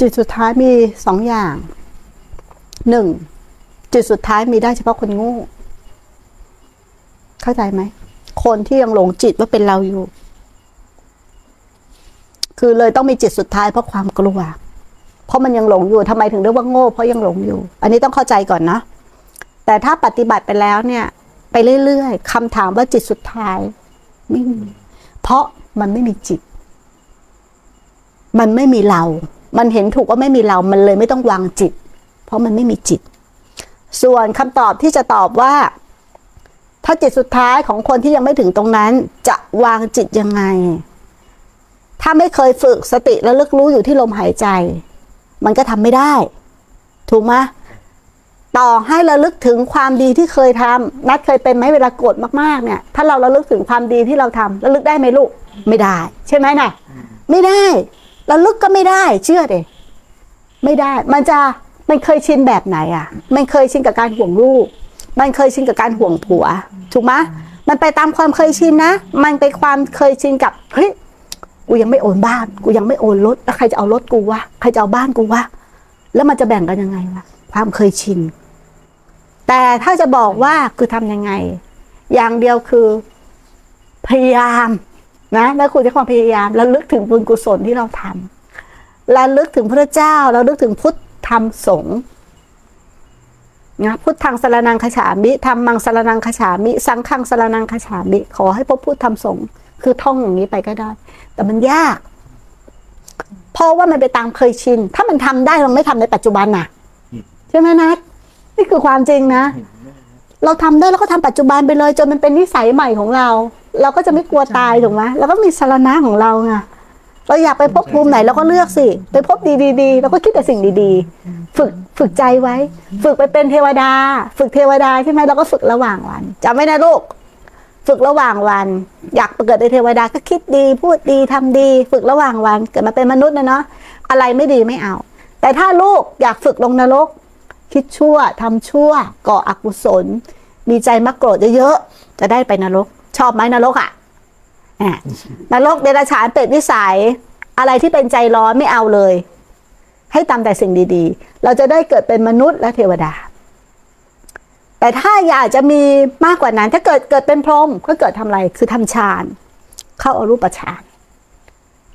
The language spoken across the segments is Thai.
จุดสุดท้ายมีสองอย่างหนึ่งจุดสุดท้ายมีได้เฉพาะคนโงูเข้าใจไหมคนที่ยังหลงจิตว่าเป็นเราอยู่ คือเลยต้องมีจิตสุดท้ายเพราะความกลัว เพราะมันยังหลงอยู่ทำไมถึงเรียกว่าโง่ เพราะยังหลงอยู่ อันนี้ต้องเข้าใจก่อนนะแต่ถ้าปฏิบัติไปแล้วเนี่ย ไปเรื่อยๆคำถามว่าจิตสุดท้ายไม่มีเพราะมันไม่มีจิต มันไม่มีเรา มันเห็นถูกว่าไม่มีเรา มันเลยไม่ต้องวางจิต เพราะมันไม่มีจิต ส่วนคำตอบที่จะตอบว่า ถ้าจิตสุดท้ายของคนที่ยังไม่ถึงตรงนั้น จะวางจิตยังไง ถ้าไม่เคยฝึกสติแล้วลึกรู้อยู่ที่ลมหายใจ มันก็ทำไม่ได้ ถูกไหมต่อให้ระลึกถึงความดีที่เคยทำนัดเคยเป็นไหมเวลาโกรธมากๆเนี่ย ถ้าเราระลึกถึงความดีที่เราทำระลึกได้ไหมลูก ไม่ได้ ใช่ไหมน่ะ ไม่ได้ ระลึกก็ไม่ได้ เชื่อเดไม่ได้ มันจะมันเคยชินแบบไหนอะ มันเคยชินกับการห่วงลูก มันเคยชินกับการห่วงผัว ถูกไหมมันไปตามความเคยชินนะ มันไปความเคยชินกับเฮ้ยกูยังไม่โอนบ้าน กูยังไม่โอนรถ แล้วใครจะเอารถกูวะ ใครจะเอาบ้านกูวะ แล้วมันจะแบ่งกันยังไงวะ ความเคยชิน แต่ถ้าจะบอกว่าคือทำยังไง อย่างเดียวคือ พยายาม นะแล้วคุณใช้ความพยายามแล้วลึกถึงบุญกุศลที่เราทำแล้วลึกถึงพระเจ้าแล้วลึกถึงพุทธธรรมสงฆ์นะพุทธังสรนังขฉามิธรรมังสรนังขฉามิ สังฆังสรนังขฉามิ ขอให้พบพุทธธรรมสงฆ์คือท่องอย่างนี้ไปก็ได้ แต่มันยาก เพราะว่ามันไปตามเคยชิน ถ้ามันทำได้เราไม่ทำในปัจจุบันน่ะ ใช่ไหมนัทนี่คือความจริงนะ เราทำได้แล้วก็ทำปัจจุบันไปเลย จนมันเป็นนิสัยใหม่ของเรา เราก็จะไม่กลัวตายถูกไหมเราก็มีสารณะของเราไงเราอยากไปพบภูมิไหนเราก็เลือกสิ ไปพบดีๆเราก็คิดแต่สิ่งดีๆ ฝึกฝึกใจไว้ ฝึกไปเป็นเทวดา ฝึกเทวดาใช่ไหมเราก็ฝึกระหว่างวันจำไว้นะลูกฝึกระหว่างวัน อยากเกิดในเทวดาก็คิดดีพูดดีทำดี ฝึกระหว่างวันเกิดมาเป็นมนุษย์นะเนาะอะไรไม่ดีไม่เอา แต่ถ้าลูกอยากฝึกลงนรก คิดชั่วทำชั่วก่ออกุศล มีใจมักโกรธเยอะๆจะได้ไปนรก ชอบไหมนรกอะอะนรกเดรัจฉานเป็ดวิสัย อะไรที่เป็นใจร้อนไม่เอาเลย ให้ตามแต่สิ่งดีๆ เราจะได้เกิดเป็นมนุษย์และเทวดา แต่ถ้าอยากจะมีมากกว่านั้น ถ้าเกิดเกิดเป็นพรหมก็เกิดทำอะไรคือทำฌานเข้าอารูปฌาน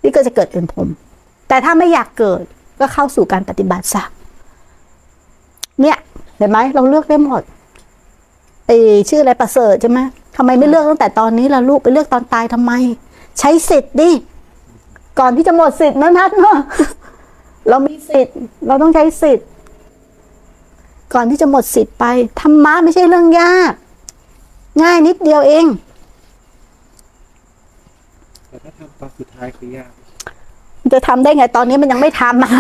นี่ก็จะเกิดเป็นพรหมแต่ถ้าไม่อยากเกิดก็เข้าสู่การปฏิบัติซะเนี่ยเห็นไหมเราเลือกได้หมดไอชื่ออะไรประเสริฐใช่ไหมทำไมไม่เลือกตั้งแต่ตอนนี้ล่ะลูกไปเลือกตอนตายทำไม ใช้สิทธิ์ดิ ก่อนที่จะหมดสิทธิ์นะนัดเนาะเรามีสิทธิ์ เราต้องใช้สิทธิ์ ก่อนที่จะหมดสิทธิ์ไปธรรมะไม่ใช่เรื่องยาก ง่ายนิดเดียวเองแต่ถ้าทำตอนสุดท้ายคือยากจะทำได้ไงตอนนี้มันยังไม่ทำอะ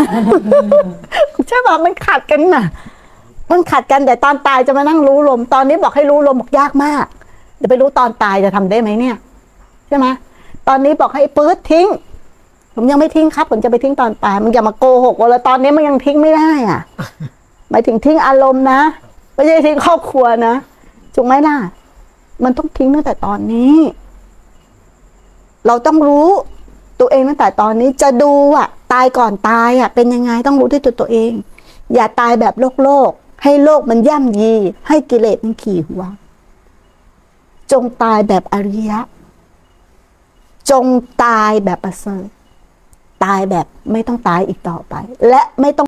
ใช่ป่ะมันขัดกันน่ะ มันขัดกันแต่ตอนตายจะมานั่งรู้ลม ตอนนี้บอกให้รู้ลมบอกยากมาก เดี๋ยวไปรู้ตอนตายจะทำได้ไหมเนี่ย ใช่ไหมตอนนี้บอกให้ปื๊ดทิ้ง ผมยังไม่ทิ้งครับ ผมจะไปทิ้งตอนตายมันอย่ามาโกหกว่าแล้วตอนนี้มันยังทิ้งไม่ได้อะหมายถึงทิ้งอารมณ์นะไม่ใช่ทิ้งครอบครัวนะถูกไหมล่ะ มันต้องทิ้งตั้งแต่ตอนนี้ เราต้องรู้ตัวเองตั้งแต่ตอนนี้จะดูอะ ตายก่อนตายอะ เป็นยังไงต้องรู้ด้วยตัวตัวเอง อย่าตายแบบโลกโลก ให้โลกมันย่ำยี ให้กิเลสมันขี่หัว จงตายแบบอริยะ จงตายแบบประเสริฐตายแบบไม่ต้องตายอีกต่อไป และไม่ต้อง